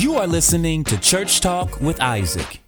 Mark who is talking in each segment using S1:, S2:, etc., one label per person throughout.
S1: You are listening to Church Talk with Isaac.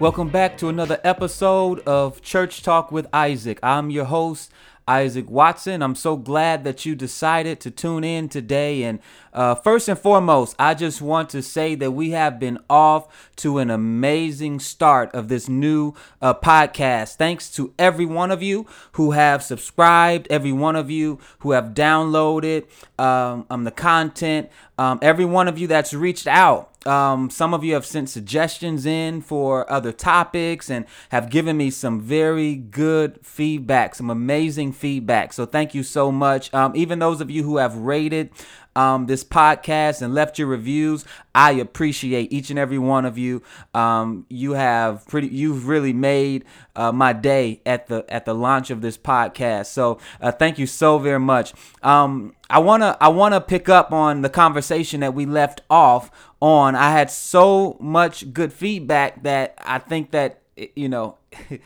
S2: Welcome back to another episode of Church Talk with Isaac. I'm your host, Isaac Watson. I'm so glad that you decided to tune in today. And uh, first and foremost, I just want to say that we have been off to an amazing start of this new uh, podcast. Thanks to every one of you who have subscribed, every one of you who have downloaded um, um the content, um, every one of you that's reached out. Um, some of you have sent suggestions in for other topics and have given me some very good feedback, some amazing feedback. So thank you so much. Um, even those of you who have rated um, this podcast and left your reviews. I appreciate each and every one of you. Um, you have pretty, you've really made uh, my day at the at the launch of this podcast. So uh, thank you so very much. Um, I wanna I wanna pick up on the conversation that we left off on. I had so much good feedback that I think that you know.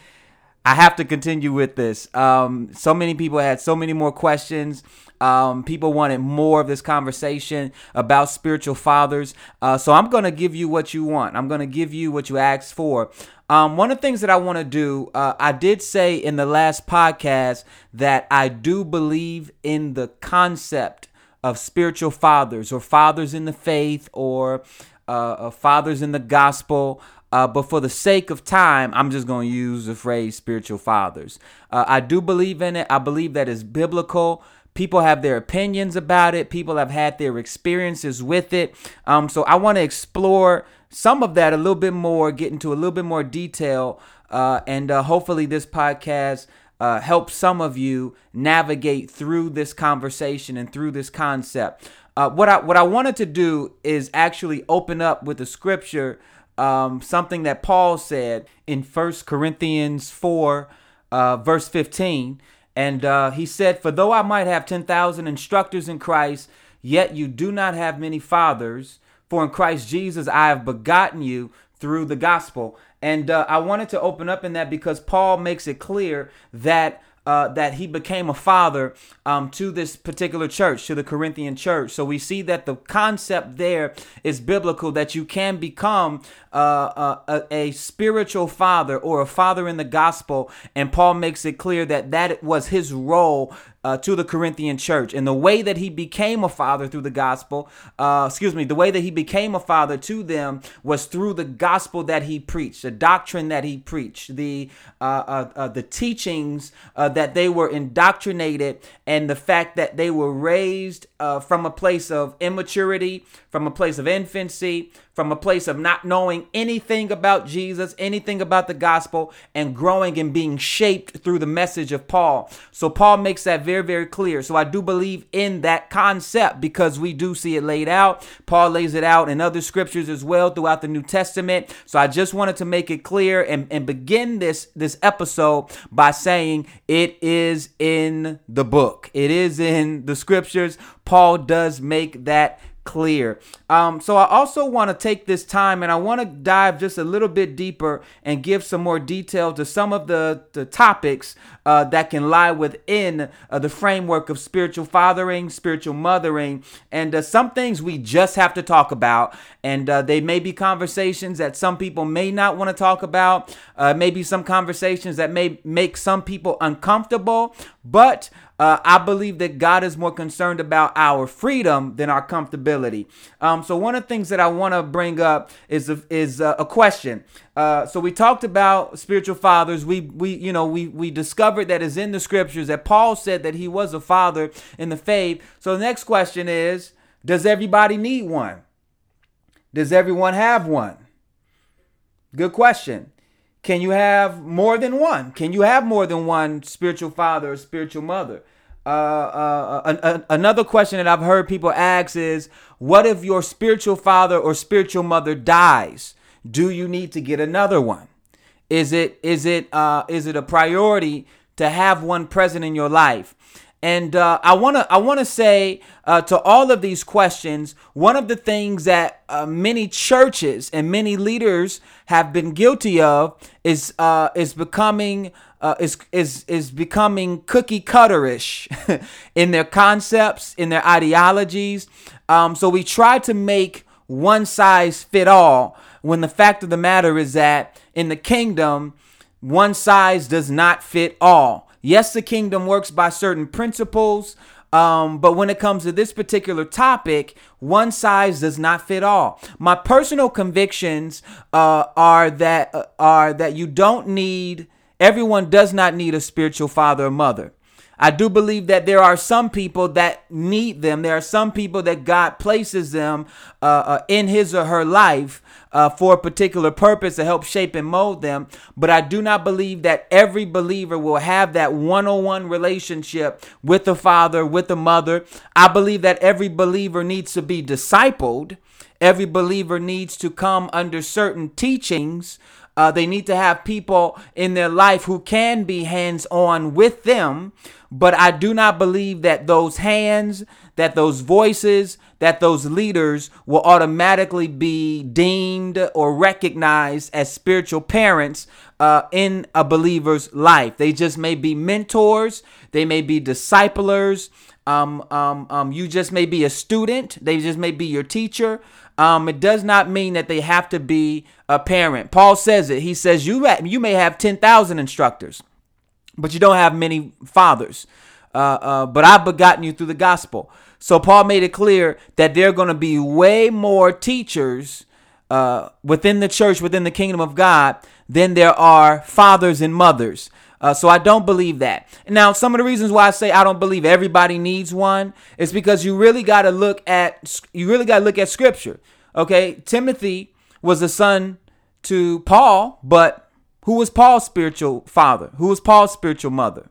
S2: I have to continue with this. Um, so many people had so many more questions. Um, people wanted more of this conversation about spiritual fathers. Uh, so I'm going to give you what you want. I'm going to give you what you asked for. Um, one of the things that I want to do, uh, I did say in the last podcast that I do believe in the concept of spiritual fathers or fathers in the faith or uh, uh fathers in the gospel. Uh, but for the sake of time, I'm just going to use the phrase spiritual fathers. Uh, I do believe in it. I believe that is biblical. People have their opinions about it. People have had their experiences with it. Um, so I want to explore some of that a little bit more, get into a little bit more detail, uh, and uh, hopefully this podcast uh, helps some of you navigate through this conversation and through this concept. Uh, what I what I wanted to do is actually open up with a scripture um, something that Paul said in First Corinthians 4, uh, verse 15. And uh, he said, For though I might have 10,000 instructors in Christ, yet you do not have many fathers. For in Christ Jesus I have begotten you through the gospel. And uh, I wanted to open up in that because Paul makes it clear that uh, that he became a father um, to this particular church, to the Corinthian church. So we see that the concept there is biblical that you can become uh, a, a, spiritual father or a father in the gospel. And Paul makes it clear that that was his role uh, to the Corinthian church. And the way that he became a father through the gospel, uh, excuse me, the way that he became a father to them was through the gospel that he preached, the doctrine that he preached, the uh, uh, uh the teachings uh, that they were indoctrinated, and the fact that they were raised from a place of immaturity, from a place of infancy, from a place of not knowing anything about Jesus, anything about the gospel, and growing and being shaped through the message of Paul. So Paul makes that very, very clear. So I do believe in that concept because we do see it laid out. Paul lays it out in other scriptures as well throughout the New Testament. So I just wanted to make it clear and, and begin this, this episode by saying it is in the book. It is in the scriptures. Paul does make that clear. Um, so I also want to take this time and I want to dive just a little bit deeper and give some more detail to some of the, the topics uh, that can lie within uh, the framework of spiritual fathering, spiritual mothering, and uh, some things we just have to talk about. And uh, they may be conversations that some people may not want to talk about, uh, maybe some conversations that may make some people uncomfortable, but uh, I believe that God is more concerned about our freedom than our comfortability. Um, so one of the things that I want to bring up is a, is a, a question. Uh, so we talked about spiritual fathers. We we you know we we discovered that is in the scriptures that Paul said that he was a father in the faith. So the next question is, does everybody need one? Does everyone have one? Good question. Can you have more than one? Can you have more than one spiritual father or spiritual mother? Uh, uh, uh, another question that I've heard people ask is, what if your spiritual father or spiritual mother dies? Do you need to get another one? Is it is it uh, is it a priority to have one present in your life? And uh, I wanna I wanna say uh, to all of these questions, one of the things that uh, many churches and many leaders have been guilty of is uh, is becoming uh, is is is becoming cookie cutterish in their concepts, in their ideologies. Um, so we try to make one size fit all. When the fact of the matter is that in the kingdom, one size does not fit all. Yes, the kingdom works by certain principles, um, but when it comes to this particular topic, one size does not fit all. My personal convictions uh, are that uh, are that you don't need everyone does not need a spiritual father or mother. I do believe that there are some people that need them. There are some people that God places them uh, uh, in his or her life uh, for a particular purpose to help shape and mold them. But I do not believe that every believer will have that one on one relationship with the father, with the mother. I believe that every believer needs to be discipled. Every believer needs to come under certain teachings. Uh, they need to have people in their life who can be hands on with them but I do not believe that those hands, that those voices, that those leaders will automatically be deemed or recognized as spiritual parents uh, in a believer's life. They just may be mentors, they may be disciplers. Um, um, um, you just may be a student, they just may be your teacher. Um, it does not mean that they have to be a parent. Paul says it. He says you you may have ten thousand instructors but you don't have many fathers. Uh, uh, but I've begotten you through the gospel. So Paul made it clear that there are going to be way more teachers uh, within the church, within the kingdom of God, than there are fathers and mothers. Uh, so I don't believe that. Now, some of the reasons why I say I don't believe everybody needs one is because you really got to look at you really got to look at scripture. Okay, Timothy was a son to Paul, but who was Paul's spiritual father? Who was Paul's spiritual mother?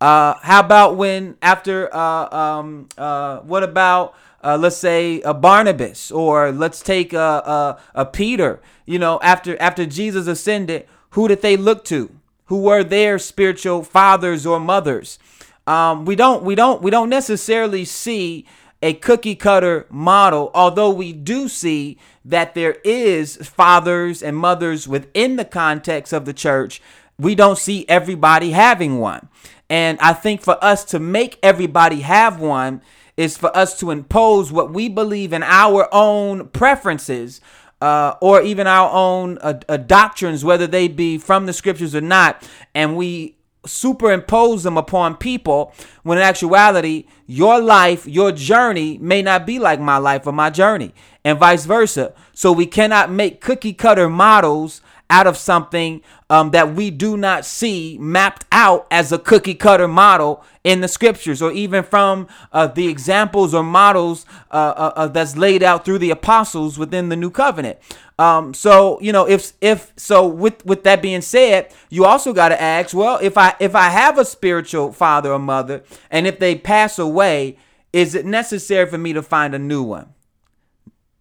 S2: Uh, how about when after uh, um, uh, what about uh, let's say a Barnabas or let's take a, a, a Peter? You know, after after Jesus ascended, who did they look to? Who were their spiritual fathers or mothers? Um, we don't we don't we don't necessarily see a cookie cutter model, although we do see that there is fathers and mothers within the context of the church. We don't see everybody having one. And I think for us to make everybody have one is for us to impose what we believe in our own preferences uh, or even our own uh, uh, doctrines, whether they be from the scriptures or not, and we superimpose them upon people when in actuality your life your journey may not be like my life or my journey and vice versa. So we cannot make cookie cutter models out of something um, that we do not see mapped out as a cookie cutter model in the scriptures or even from uh, the examples or models uh, uh, uh that's laid out through the apostles within the new covenant. Um, so you know if if so with with that being said you also got to ask well if i if i have a spiritual father or mother and if they pass away is it necessary for me to find a new one?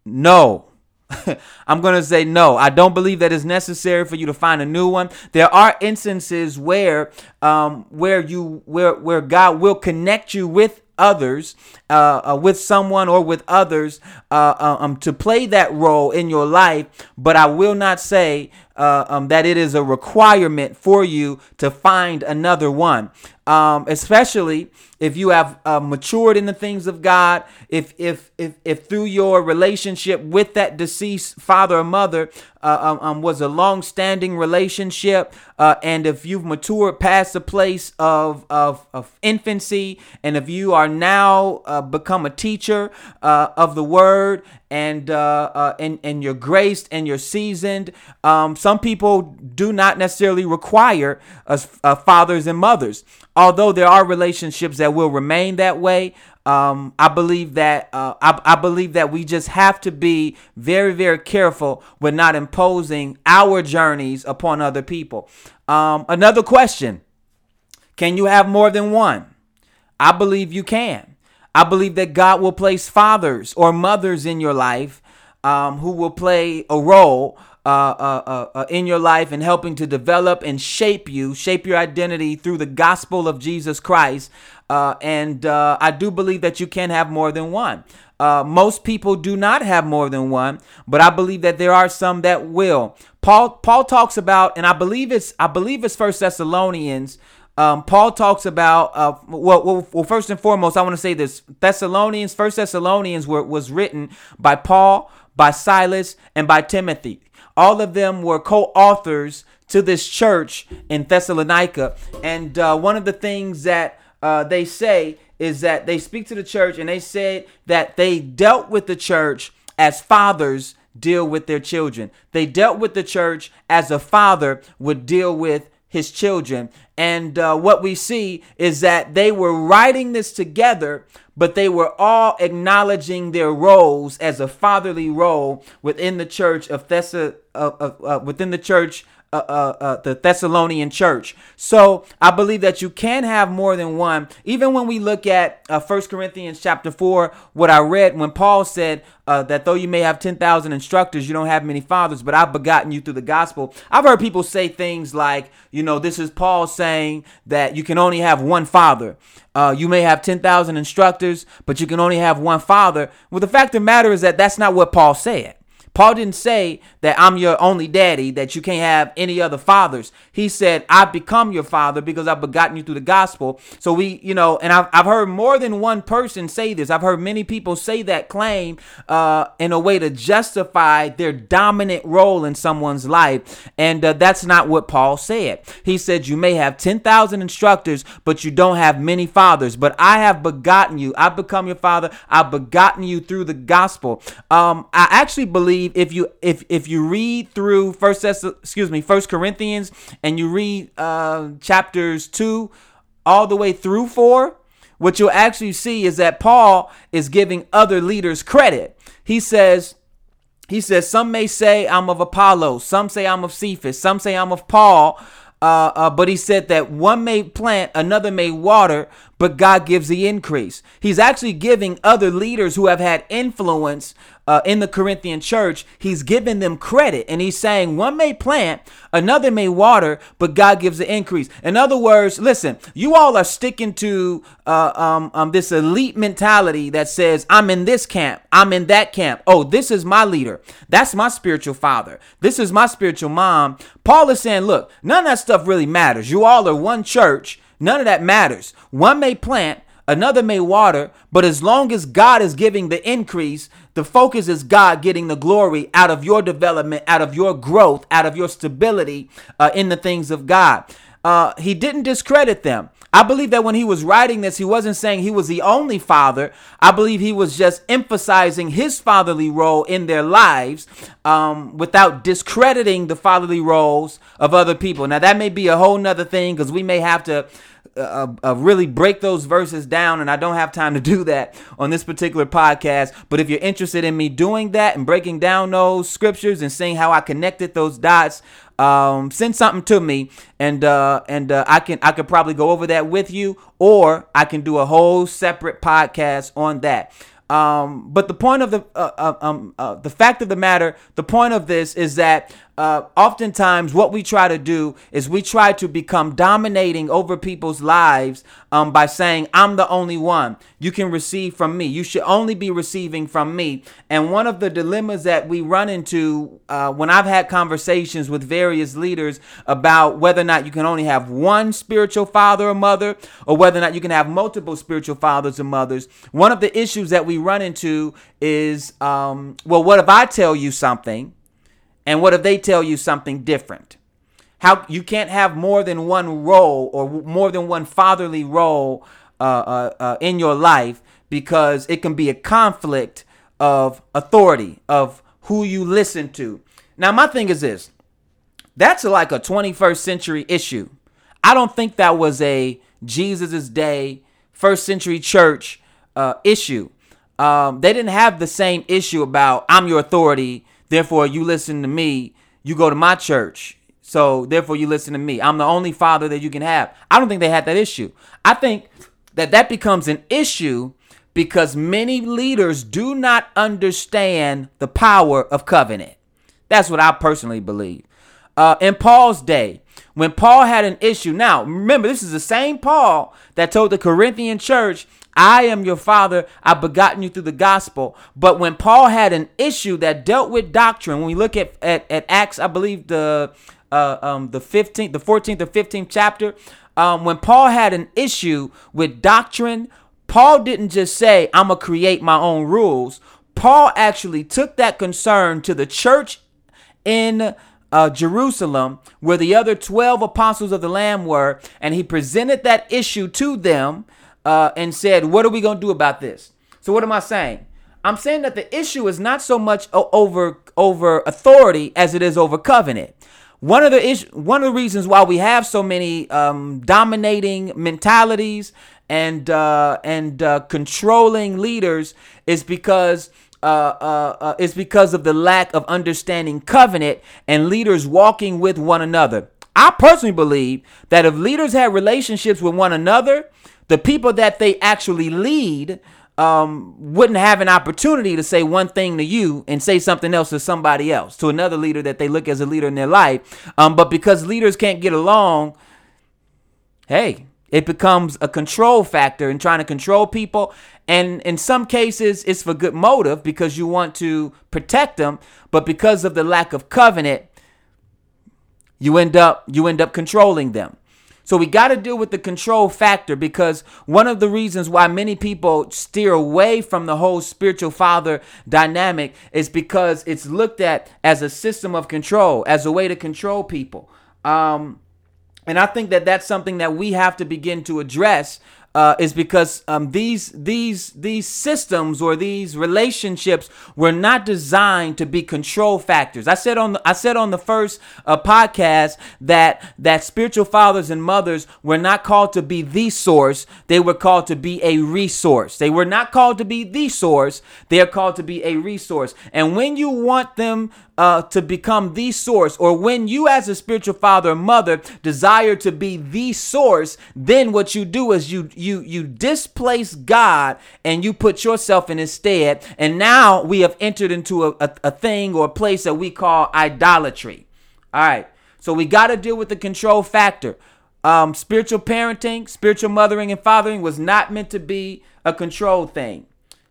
S2: No I'm going to say no. I don't believe that it's necessary for you to find a new one. There are instances where um, where you where where God will connect you with others, uh, uh, with someone or with others, uh, uh um, to play that role in your life. But I will not say uh, um, that it is a requirement for you to find another one. Um, especially if you have uh, matured in the things of God, if if if if through your relationship with that deceased father or mother uh, um, um was a long-standing relationship, uh, and if you've matured past the place of of, of infancy, and if you are now uh, become a teacher uh, of the word and uh, uh, and and you're graced and you're seasoned. Um, some people do not necessarily require uh, fathers and mothers, although there are relationships that will remain that way. Um, I believe that uh, I, I believe that we just have to be very very careful with not imposing our journeys upon other people. Um, another question: Can you have more than one? I believe you can. I believe that God will place fathers or mothers in your life um, who will play a role uh, uh, uh, uh, in your life and helping to develop and shape you, shape your identity through the gospel of Jesus Christ. Uh, and uh, I do believe that you can have more than one. Most people do not have more than one, but I believe that there are some that will. Paul Paul talks about, and I believe it's I believe it's First Thessalonians. Um, Paul talks about uh, well, well, well, first and foremost, I want to say this: Thessalonians, First Thessalonians, were, was written by Paul, by Silas, and by Timothy. All of them were co-authors to this church in Thessalonica, and uh, one of the things that uh, they say is that they speak to the church and they said that they dealt with the church as fathers deal with their children. They dealt with the church as a father would deal with his children. And uh, what we see is that they were writing this together, but they were all acknowledging their roles as a fatherly role within the church of Thessa, uh, uh, within the church uh, uh, uh, the Thessalonian church. So I believe that you can have more than one. Even when we look at uh, 1 Corinthians chapter 4, what I read when Paul said uh, that though you may have 10,000 instructors, you don't have many fathers, but I've begotten you through the gospel. I've heard people say things like, you know, this is Paul saying that you can only have one father. Uh, you may have 10,000 instructors, but you can only have one father. Well, the fact of the matter is that that's not what Paul said. Paul didn't say that I'm your only daddy, that you can't have any other fathers. He said, I've become your father because I've begotten you through the gospel. So we, you know, and I've, I've heard more than one person say this. I've heard many people say that claim uh, in a way to justify their dominant role in someone's life. And uh, that's not what Paul said. He said, You may have 10,000 instructors, but you don't have many fathers. But I have begotten you. I've become your father. I've begotten you through the gospel. Um, I actually believe believe if you if if you read through first excuse me first corinthians and you read uh, chapters 2 all the way through 4 what you'll actually see is that paul is giving other leaders credit he says he says some may say i'm of apollo some say i'm of cephas some say i'm of paul uh, uh, but he said that one may plant, another may water, but God gives the increase. He's actually giving other leaders who have had influence uh, in the Corinthian church, he's giving them credit. And he's saying one may plant, another may water, but God gives the increase. In other words, listen, you all are sticking to uh, um, um, this elite mentality that says, I'm in this camp, I'm in that camp. Oh, this is my leader. That's my spiritual father. This is my spiritual mom. Paul is saying, look, none of that stuff really matters. You all are one church. None of that matters. One may plant, another may water, but as long as God is giving the increase, the focus is God getting the glory out of your development, out of your growth, out of your stability uh, in the things of God. Uh, he didn't discredit them. I believe that when he was writing this, he wasn't saying he was the only father. I believe he was just emphasizing his fatherly role in their lives um, without discrediting the fatherly roles of other people. Now, that may be a whole nother thing because we may have to uh, uh, really break those verses down, and I don't have time to do that on this particular podcast. But if you're interested in me doing that and breaking down those scriptures and seeing how I connected those dots, um, send something to me, and uh, and uh, I can I could probably go over that with you, or I can do a whole separate podcast on that. Um, but the point of the uh, uh, um, uh, the fact of the matter, the point of this is that uh, oftentimes what we try to do is we try to become dominating over people's lives um, by saying i'm the only one. You can receive from me. You should only be receiving from me. And one of the dilemmas that we run into uh, when i've had conversations with various leaders about whether or not you can only have one spiritual father or mother or whether or not you can have multiple spiritual fathers or mothers one of the issues that we run into is um, well what if i tell you something and what if they tell you something different? How you can't have more than one role or more than one fatherly role uh, uh, uh, in your life because it can be a conflict of authority of who you listen to. Now, my thing is this: that's like a 21st century issue. I don't think that was a Jesus's day, first century church uh, issue. Um, they didn't have the same issue about I'm your authority Therefore, you listen to me, you go to my church. So, therefore, you listen to me. I'm the only father that you can have. I don't think they had that issue. I think that that becomes an issue because many leaders do not understand the power of covenant. That's what I personally believe. Uh, in Paul's day, when Paul had an issue, now remember, this is the same Paul that told the Corinthian church, I am your father. I've begotten you through the gospel. But when Paul had an issue that dealt with doctrine, when we look at, at, at Acts, I believe the uh, um, the 15th, the 14th or 15th chapter, um, when Paul had an issue with doctrine, Paul didn't just say, I'm going to create my own rules. Paul actually took that concern to the church in uh, Jerusalem, where the other 12 apostles of the Lamb were, and he presented that issue to them uh, and said, What are we going to do about this? So, what am I saying? I'm saying that the issue is not so much over over authority as it is over covenant. One of the issue, one of the reasons why we have so many um, dominating mentalities and uh, and uh, controlling leaders is because uh, uh, uh, is because of the lack of understanding covenant and leaders walking with one another. I personally believe that if leaders had relationships with one another, the people that they actually lead um, wouldn't have an opportunity to say one thing to you and say something else to somebody else, to another leader that they look as a leader in their life. Um, but because leaders can't get along, hey, it becomes a control factor in trying to control people. And in some cases, it's for good motive because you want to protect them. But because of the lack of covenant, you end up you end up controlling them. So we got to deal with the control factor because one of the reasons why many people steer away from the whole spiritual father dynamic is because it's looked at as a system of control, as a way to control people. Um, and I think that that's something that we have to begin to address uh, is because um, these these these systems or these relationships were not designed to be control factors. I said on the, I said on the first uh, podcast that that spiritual fathers and mothers were not called to be the source; they were called to be a resource. They were not called to be the source; they are called to be a resource. And when you want them uh, to become the source, or when you, as a spiritual father or mother, desire to be the source, then what you do is you you you displace God and you put yourself in His stead. And now we have entered into a, a, a thing or a place that we call idolatry. All right, so we got to deal with the control factor. Um, spiritual parenting, spiritual mothering and fathering was not meant to be a control thing.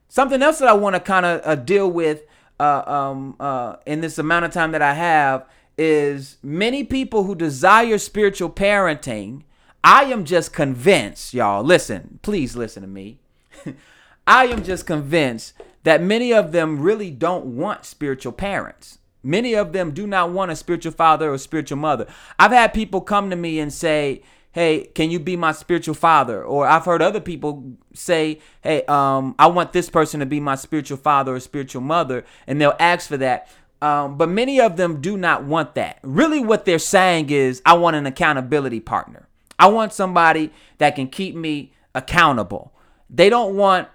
S2: Something else that I want to kind of uh, deal with uh, um, uh, in this amount of time that I have is many people who desire spiritual parenting. I am just convinced, y'all. Listen, please listen to me. I am just convinced that many of them really don't want spiritual parents. Many of them do not want a spiritual father or spiritual mother. I've had people come to me and say, hey, can you be my spiritual father? Or I've heard other people say, hey, um, I want this person to be my spiritual father or spiritual mother, and they'll ask for that. Um, but many of them do not want that. Really, what they're saying is, I want an accountability partner. I want somebody that can keep me accountable. They don't want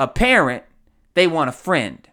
S2: a parent, they want a friend.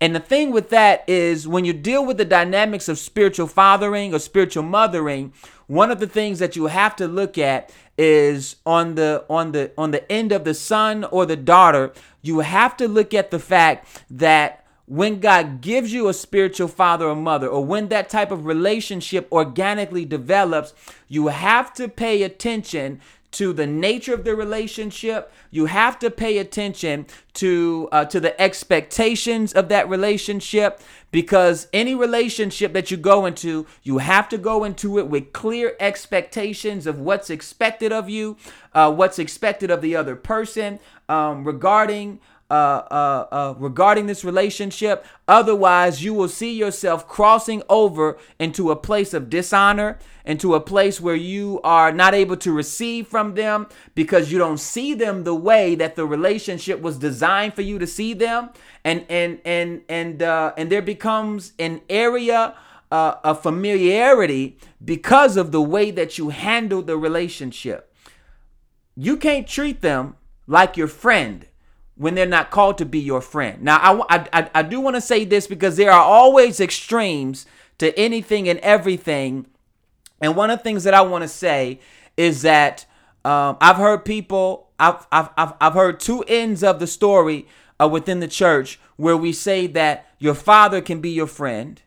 S2: And the thing with that is when you deal with the dynamics of spiritual fathering or spiritual mothering, one of the things that you have to look at is on the on the on the end of the son or the daughter, you have to look at the fact that when God gives you a spiritual father or mother, or when that type of relationship organically develops, you have to pay attention to the nature of the relationship. You have to pay attention to uh, to the expectations of that relationship because any relationship that you go into, you have to go into it with clear expectations of what's expected of you, uh, what's expected of the other person um, regarding uh, uh, uh, regarding this relationship. Otherwise, you will see yourself crossing over into a place of dishonor, into a place where you are not able to receive from them because you don't see them the way that the relationship was designed for you to see them, and and and and uh, and there becomes an area. Uh, of familiarity because of the way that you handle the relationship. You can't treat them like your friend when they're not called to be your friend. Now, I, I, I do want to say this because there are always extremes to anything and everything. And one of the things that I want to say is that um, I've heard people, I've, I've, I've, I've heard two ends of the story uh, within the church where we say that your father can be your friend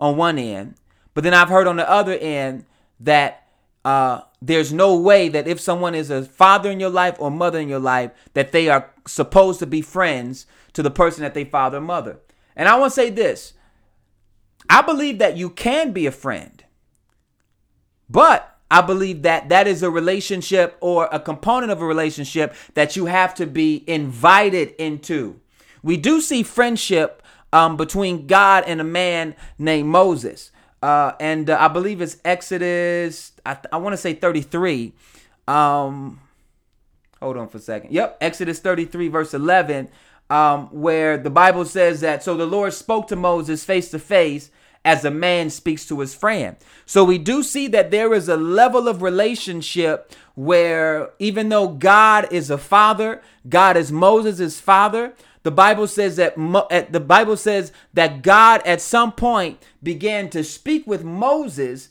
S2: on one end, but then I've heard on the other end that uh, there's no way that if someone is a father in your life or mother in your life, that they are supposed to be friends to the person that they father or mother. And I want to say this I believe that you can be a friend, but I believe that that is a relationship or a component of a relationship that you have to be invited into. We do see friendship um, between God and a man named Moses. Uh, and uh, I believe it's Exodus, I, I want to say 33. Um, hold on for a second. Yep, Exodus 33, verse 11, um, where the Bible says that so the Lord spoke to Moses face to face as a man speaks to his friend. So we do see that there is a level of relationship where even though God is a father, God is Moses' father, the Bible says that at the Bible says that God at some point began to speak with Moses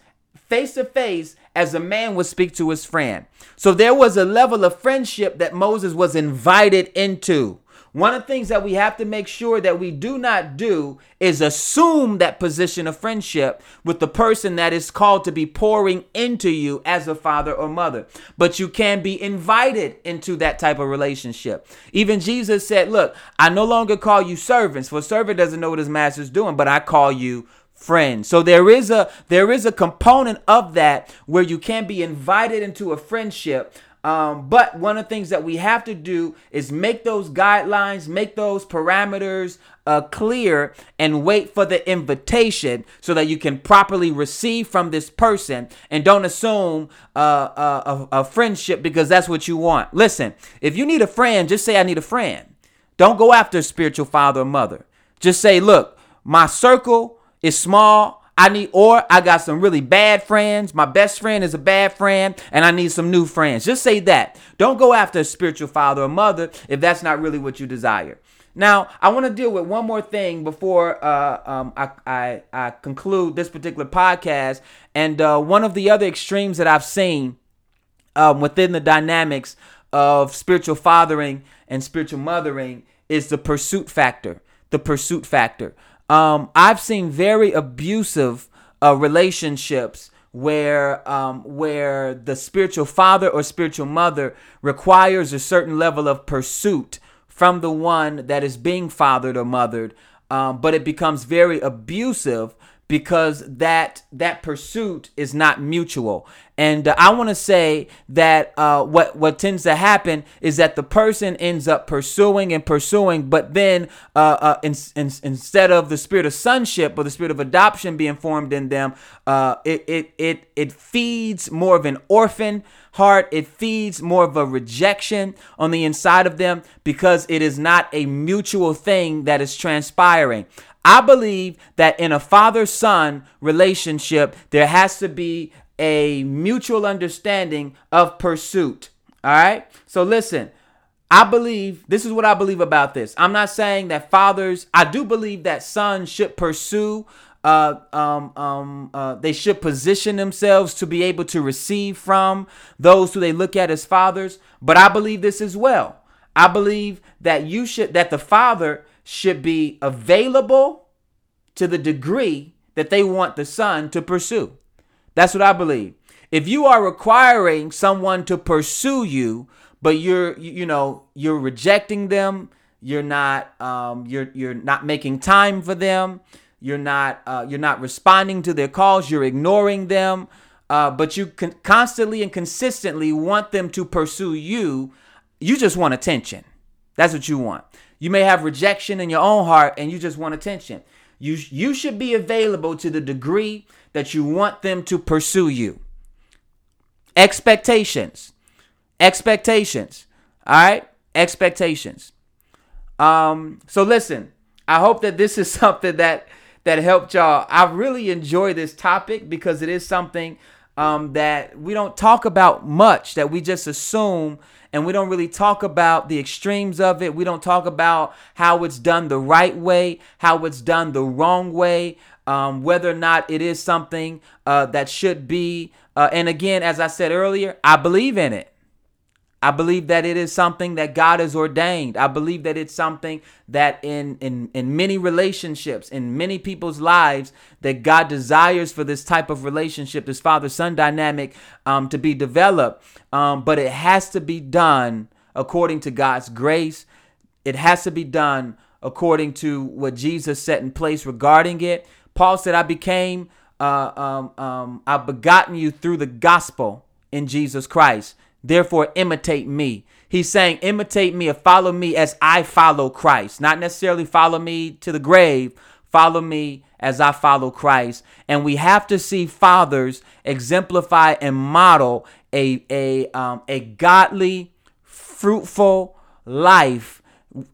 S2: face to face as a man would speak to his friend. So there was a level of friendship that Moses was invited into. One of the things that we have to make sure that we do not do is assume that position of friendship with the person that is called to be pouring into you as a father or mother. But you can be invited into that type of relationship. Even Jesus said, Look, I no longer call you servants, for a servant doesn't know what his master's doing, but I call you friends. So there is a there is a component of that where you can be invited into a friendship um, but one of the things that we have to do is make those guidelines, make those parameters uh, clear, and wait for the invitation so that you can properly receive from this person and don't assume uh, uh, a, a friendship because that's what you want. Listen, if you need a friend, just say, I need a friend. Don't go after a spiritual father or mother. Just say, look, my circle is small. I need, or I got some really bad friends. My best friend is a bad friend, and I need some new friends. Just say that. Don't go after a spiritual father or mother if that's not really what you desire. Now, I want to deal with one more thing before uh, um, I, I, I, conclude this particular podcast. And uh, one of the other extremes that I've seen um, within the dynamics of spiritual fathering and spiritual mothering is the pursuit factor. The pursuit factor. Um, I've seen very abusive uh, relationships where um, where the spiritual father or spiritual mother requires a certain level of pursuit from the one that is being fathered or mothered, um, but it becomes very abusive because that that pursuit is not mutual. And uh, i want to say that uh, what what tends to happen is that the person ends up pursuing and pursuing but then uh, uh in, in, instead of the spirit of sonship or the spirit of adoption being formed in them uh, it, it it it feeds more of an orphan heart. It feeds more of a rejection on the inside of them because it is not a mutual thing that is transpiring I believe that in a father son relationship, there has to be a mutual understanding of pursuit. All right. So listen, I believe this is what I believe about this. I'm not saying that fathers, I do believe that sons should pursue. Uh, um, um, uh, they should position themselves to be able to receive from those who they look at as fathers. But I believe this as well. I believe that you should that the father should be available to the degree that they want the son to pursue. That's what I believe. If you are requiring someone to pursue you, but you're you know you're rejecting them, you're not um, you're you're not making time for them, you're not uh, you're not responding to their calls, you're ignoring them, uh, but you can constantly and consistently want them to pursue you. You just want attention. That's what you want. You may have rejection in your own heart and you just want attention. You, you should be available to the degree that you want them to pursue you. Expectations. Expectations. All right? Expectations. Um, so listen, I hope that this is something that that helped y'all. I really enjoy this topic because it is something um, that we don't talk about much, that we just assume and we don't really talk about the extremes of it. We don't talk about how it's done the right way, how it's done the wrong way, um, whether or not it is something uh, that should be. Uh, and again, as I said earlier, I believe in it. I believe that it is something that God has ordained. I believe that it's something that in in in many relationships, in many people's lives, that God desires for this type of relationship, this father-son dynamic, um, to be developed. Um, but it has to be done according to God's grace. It has to be done according to what Jesus set in place regarding it. Paul said, "I became, uh, um, um, I've begotten you through the gospel in Jesus Christ." Therefore, imitate me. He's saying, imitate me or follow me as I follow Christ. Not necessarily follow me to the grave, follow me as I follow Christ. And we have to see fathers exemplify and model a, a, um, a godly, fruitful life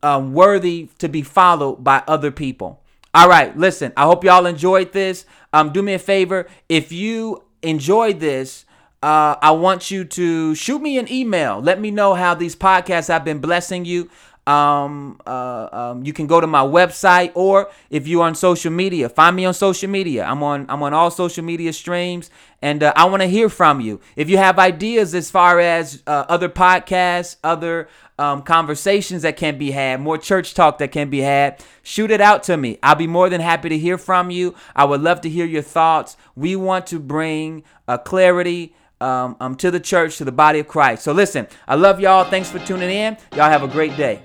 S2: um, worthy to be followed by other people. All right, listen, I hope y'all enjoyed this. Um, do me a favor. If you enjoyed this, uh, I want you to shoot me an email. Let me know how these podcasts have been blessing you. Um, uh, um, you can go to my website, or if you're on social media, find me on social media. I'm on I'm on all social media streams, and uh, I want to hear from you. If you have ideas as far as uh, other podcasts, other um, conversations that can be had, more church talk that can be had, shoot it out to me. I'll be more than happy to hear from you. I would love to hear your thoughts. We want to bring uh, clarity um, um, to the church, to the body of Christ. So listen, I love y'all. Thanks for tuning in. Y'all have a great day.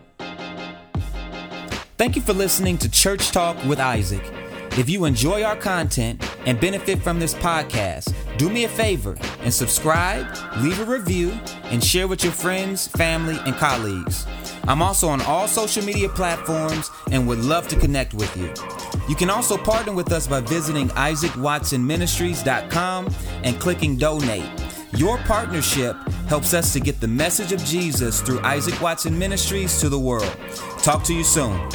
S1: Thank you for listening to Church Talk with Isaac. If you enjoy our content and benefit from this podcast, do me a favor and subscribe, leave a review, and share with your friends, family, and colleagues. I'm also on all social media platforms and would love to connect with you. You can also partner with us by visiting isaacwatsonministries.com and clicking donate. Your partnership helps us to get the message of Jesus through Isaac Watson Ministries to the world. Talk to you soon.